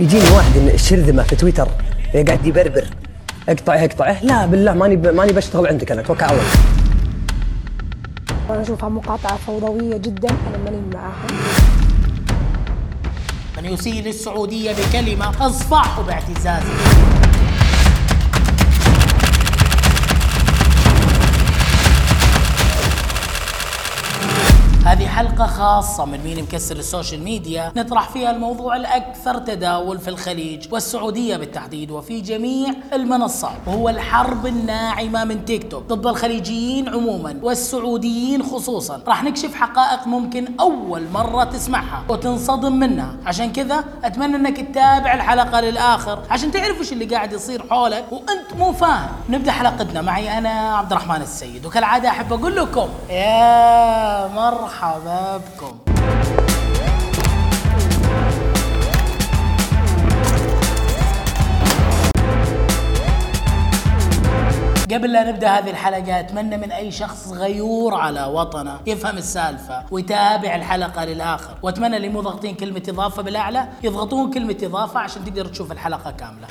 يجيني واحد الشرذمه في تويتر قاعد يبربر. اقطعه اقطعه. لا بالله ماني ب... ماني بشتغل عندك أنا توكل على الله. أنا أشوفها مقاطعة فوضوية جدا أنا ماني معاها. من يسيء للسعودية بكلمة أصفعه باعتزازه. خاصة من مين مكسر ال social media نطرح فيها الموضوع الأكثر تداول في الخليج والسعودية بالتحديد وفي جميع المنصات. وهو الحرب الناعمة من تيك توك ضد الخليجيين عموما والسعوديين خصوصا. راح نكشف حقائق ممكن أول مرة تسمعها وتنصدم منها. عشان كذا أتمنى أنك تتابع الحلقة للآخر عشان تعرف وش اللي قاعد يصير حولك وأنت مو فاهم. نبدأ حلقتنا. معي أنا عبد الرحمن السيد. وكالعادة أحب أقول لكم يا مرحبا بكم قبل لا نبدأ هذه الحلقة أتمنى من أي شخص غيور على وطنه يفهم السالفة ويتابع الحلقة للآخر. وأتمنى اللي مو ضاغطين كلمة إضافة بالأعلى يضغطون كلمة إضافة عشان تقدر تشوف الحلقة كاملة.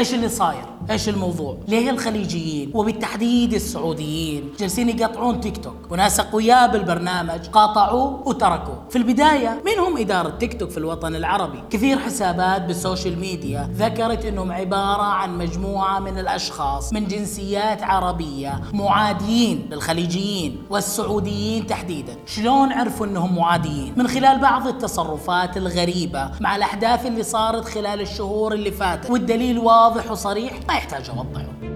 إيش اللي صاير؟ إيش الموضوع؟ ليه الخليجيين وبالتحديد السعوديين جالسين يقطعون تيك توك وناس أقوياء بالبرنامج قاطعوه وتركوه، في البداية مين هم إدارة تيك توك في الوطن العربي؟ كثير حسابات بال social media ذكرت إنهم عبارة عن مجموعة من الأشخاص من جنسيات عربية معاديين للخليجيين والسعوديين تحديدا، شلون عرفوا إنهم معاديين؟ من خلال بعض التصرفات الغريبة مع الأحداث اللي صارت خلال الشهور اللي فاتت، والدليل واضح وصريح ما يحتاج أوضحه.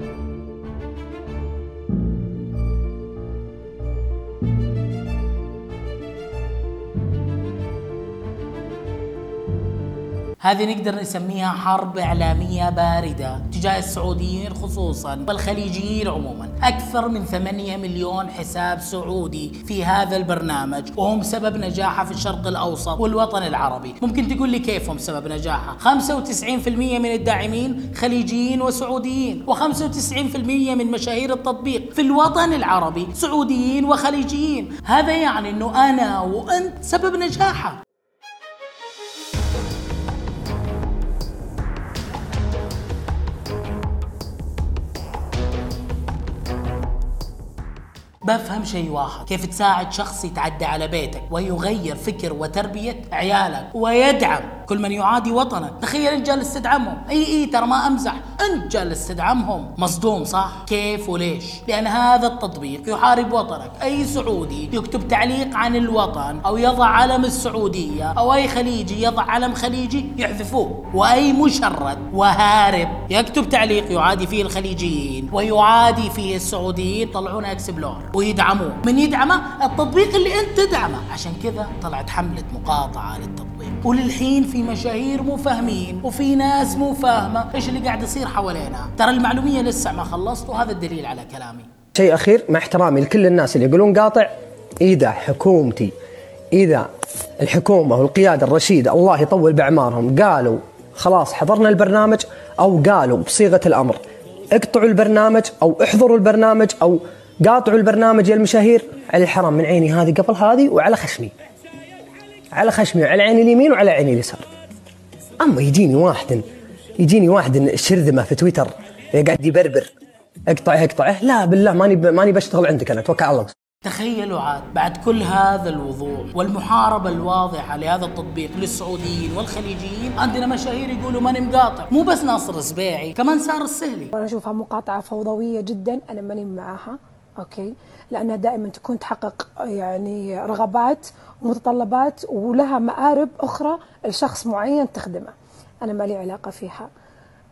هذه نقدر نسميها حرب إعلامية باردة تجاه السعوديين خصوصا والخليجيين عموما. أكثر من 8 مليون حساب سعودي في هذا البرنامج وهم سبب نجاحه في الشرق الأوسط والوطن العربي. ممكن تقول لي كيف هم سبب نجاحه؟ 95% من الداعمين خليجيين وسعوديين و95% من مشاهير التطبيق في الوطن العربي سعوديين وخليجيين. هذا يعني أنه أنا وأنت سبب نجاحه. بفهم شيء واحد. كيف تساعد شخص يتعدى على بيتك ويغير فكر وتربية عيالك ويدعم كل من يعادي وطنك تخيل انت جالس تدعمهم إي إي ترى ما أمزح. أنت جالس تدعمهم مصدوم صح؟ كيف وليش؟ لأن هذا التطبيق يحارب وطنك. أي سعودي يكتب تعليق عن الوطن أو يضع علم السعودية أو أي خليجي يضع علم خليجي يحذفوه وأي مشرد وهارب يكتب تعليق يعادي فيه الخليجيين ويعادي فيه السعوديين. يطلعون explore. ويدعموه من يدعمه؟ التطبيق اللي انت تدعمه. عشان كذا طلعت حملة مقاطعة للتطبيق. وللحين في مشاهير مو فاهمين وفي ناس مو فاهمة إيش اللي قاعد يصير حوالينا. ترى المعلومية لسه ما خلصت وهذا الدليل على كلامي. شيء أخير مع احترامي لكل الناس اللي يقولون قاطع إذا حكومتي إذا الحكومة والقيادة الرشيده الله يطول بأعمارهم قالوا خلاص حضرنا البرنامج أو قالوا بصيغة الأمر. اقطعوا البرنامج أو احضروا البرنامج أو قاطعوا البرنامج يا المشاهير على الحرام من عيني هذه قبل هذه وعلى خشمي. على خشمي وعلى عيني اليمين وعلى عيني اليسار. أما يجيني واحد يجيني واحد الشرذمه في تويتر قاعد يبربر. اقطعه اقطعه. لا بالله ماني ب... ماني بشتغل عندك أنا توكل على الله. تخيلوا عاد بعد كل هذا الوضوح والمحاربة الواضحة لهذا التطبيق للسعوديين والخليجيين عندنا مشاهير يقولوا ماني مقاطع. مو بس ناصر السبيعي كمان سار السهلي. وأنا أشوفها مقاطعة فوضوية جدا أنا ماني معاها. okay. لأنها دائما تكون تحقق يعني رغبات ومتطلبات ولها مآرب أخرى لشخص معين تخدمه. أنا ما لي علاقة فيها.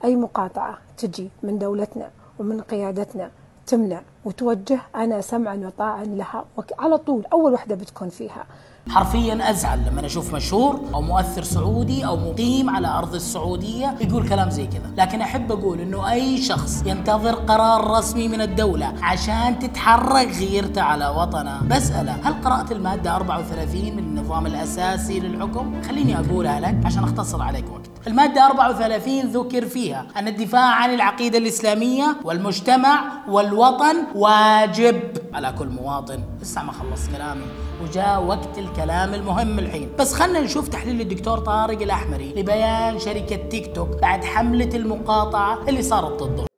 أي مقاطعة تجي من دولتنا ومن قيادتنا تمنع وتوجه أنا سمعا وطاعا لها. على طول أول وحدة بتكون فيها. حرفيا أزعل لما أشوف مشهور أو مؤثر سعودي أو مقيم على أرض السعودية يقول كلام زي كذا، لكن أحب أقول إنه أي شخص ينتظر قرار رسمي من الدولة عشان تتحرك غيرته على وطنه، بسأله هل قرأت المادة 34 من النظام الأساسي للحكم؟ خليني أقولها لك عشان أختصر عليك وقت. المادة 34 ذكر فيها أن الدفاع عن العقيدة الإسلامية والمجتمع والوطن واجب على كل مواطن. لسه ما خلصت كلامي. وجاء وقت الكلام المهم الحين. بس خلنا نشوف تحليل الدكتور طارق الأحمري لبيان شركة تيك توك بعد حملة المقاطعة اللي صارت ضده.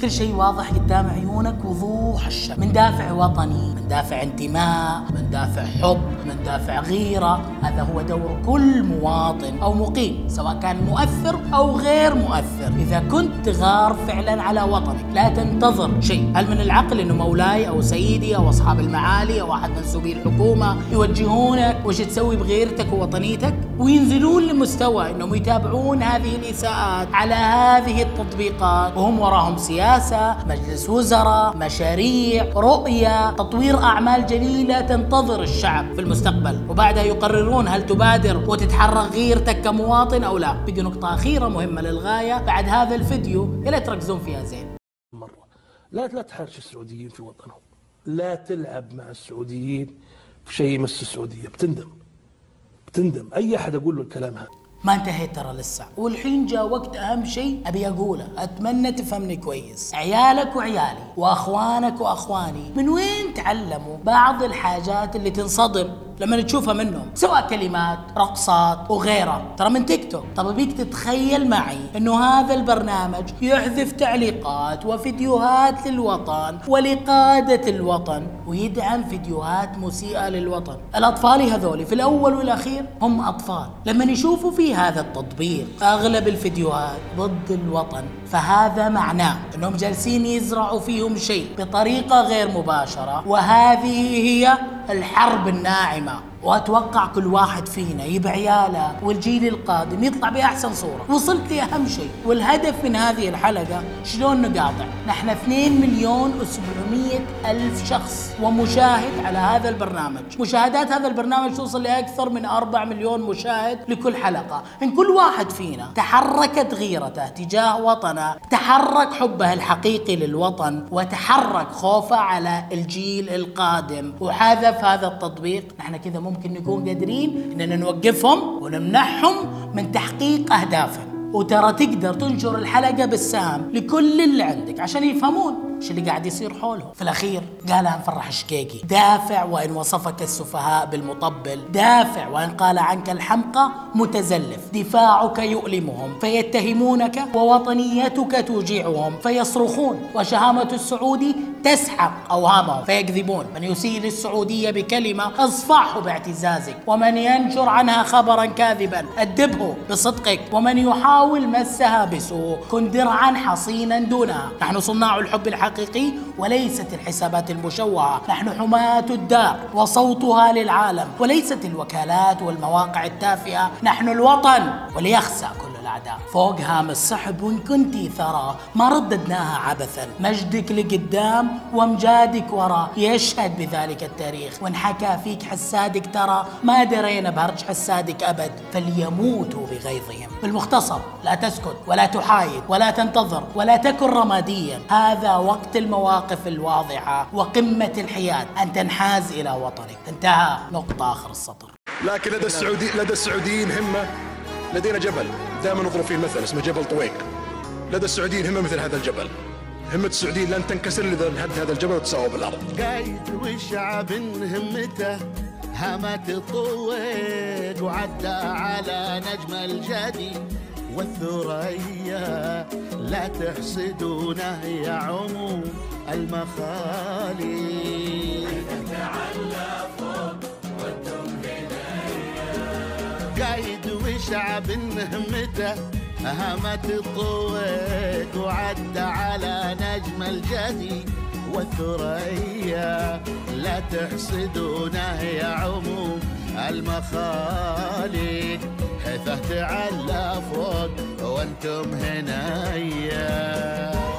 كل شيء واضح قدام عيونك وضوح الشمس. من دافع وطني من دافع انتماء من دافع حب من دافع غيرة. هذا هو دور كل مواطن أو مقيم سواء كان مؤثر أو غير مؤثر. إذا كنت تغار فعلا على وطنك لا تنتظر شيء. هل من العقل أنه مولاي أو سيدي أو أصحاب المعالي أو أحد منسوبي الحكومة يوجهونك؟ وش تسوي بغيرتك ووطنيتك؟ وينزلون لمستوى أنهم يتابعون هذه الإساءات على هذه التطبيقات. وهم وراهم سياسة مجلس وزراء مشاريع رؤية تطوير أعمال جليلة تنتظر الشعب في المستقبل. وبعدها يقررون هل تبادر وتتحرك غيرتك كمواطن أو لا. بقي نقطة أخيرة مهمة للغاية بعد هذا الفيديو. يا تركزون فيها زين. مرة. لا لا تحرش السعوديين في وطنهم. لا تلعب مع السعوديين في شيء يمس السعودية. بتندم. بتندم. أي أحد أقول له الكلام هذا. ما انتهيت ترى لسه. والحين جاء وقت أهم شيء أبي أقوله. أتمنى تفهمني كويس. عيالك وعيالي وأخوانك وأخواني من وين تعلموا بعض الحاجات اللي تنصدم؟ لما تشوفها منهم سواء كلمات رقصات وغيرها. ترى من تيك توك. طب أبيك تتخيل معي إنه هذا البرنامج يحذف تعليقات وفيديوهات للوطن ولقادة الوطن ويدعم فيديوهات مسيئة للوطن. الأطفال هذول في الأول والأخير هم أطفال. لما يشوفوا في هذا التطبيق أغلب الفيديوهات ضد الوطن. فهذا معناه إنهم جالسين يزرعوا فيهم شيء بطريقة غير مباشرة وهذه هي الحرب الناعمة. وأتوقع كل واحد فينا يبي عياله والجيل القادم يطلع بأحسن صورة. وصلت لاهم شيء. والهدف من هذه الحلقة شلون نقاطع؟ نحن 2 مليون و700 ألف شخص ومشاهد على هذا البرنامج. مشاهدات هذا البرنامج توصل لأكثر من 4 مليون مشاهد لكل حلقة. إن كل واحد فينا تحركت غيرته تجاه وطنه تحرك حبه الحقيقي للوطن وتحرك خوفه على الجيل القادم. وحذف هذا التطبيق. نحن كذا ممكن نكون قادرين إننا نوقفهم ونمنعهم من تحقيق أهدافهم. وترى تقدر تنشر الحلقة بالسهم لكل اللي عندك عشان يفهمون إيش اللي قاعد يصير حولهم. في الأخير قالها مفرح شقيقي دافع وإن وصفك السفهاء بالمطبل. دافع وإن قال عنك الحمقى متزلف. دفاعك يؤلمهم فيتهمونك ووطنيتك توجعهم فيصرخون. وشهامة السعودي تسحق أوهامهم فيكذبون. من يسيء للسعودية بكلمة اصفعه باعتزازك. ومن ينشر عنها خبرا كاذبا أدبه بصدقك. ومن يحاول مسها بسوء كن درعا حصينا دونها. نحن صناع الحب الحقيقي وليست الحسابات المشوهة. نحن حماة الدار وصوتها للعالم وليست الوكالات والمواقع التافهة. نحن الوطن وليخسى كل الأعداء. فوق هام السحب وإن كنت ثرى. ما رددناها عبثا. مجدك لقدام وامجادك ورا يشهد بذلك التاريخ. وإن حكى فيك حسادك ترى. ما درينا بهرج حسادك أبد. فليموتوا بغيظهم. بالمختصر لا تسكت ولا تحايد ولا تنتظر ولا تكن رماديا. هذا وقت المواقف الواضحة وقمة الحياد. أن تنحاز إلى وطنك. انتهى نقطة آخر السطر. لكن لدى السعودي لدى السعوديين همة لدينا جبل. دائما نضرب فيه المثل اسمه جبل طويق. لدى السعوديين همه مثل هذا الجبل. همة السعوديين لن تنكسر اذا هد هذا الجبل وتساوى بالأرض. قايد والشعب همته همت الطويق وعدى على نجم الجدي. والثريا لا تحسدونه يا عموم المخالي. قايد وشعب همته همت الطويق وعدى على نجم الجدي والثريا. لا تحسدونه يا عموم المخالق حيثه تعلى فوق وأنتم هنا يا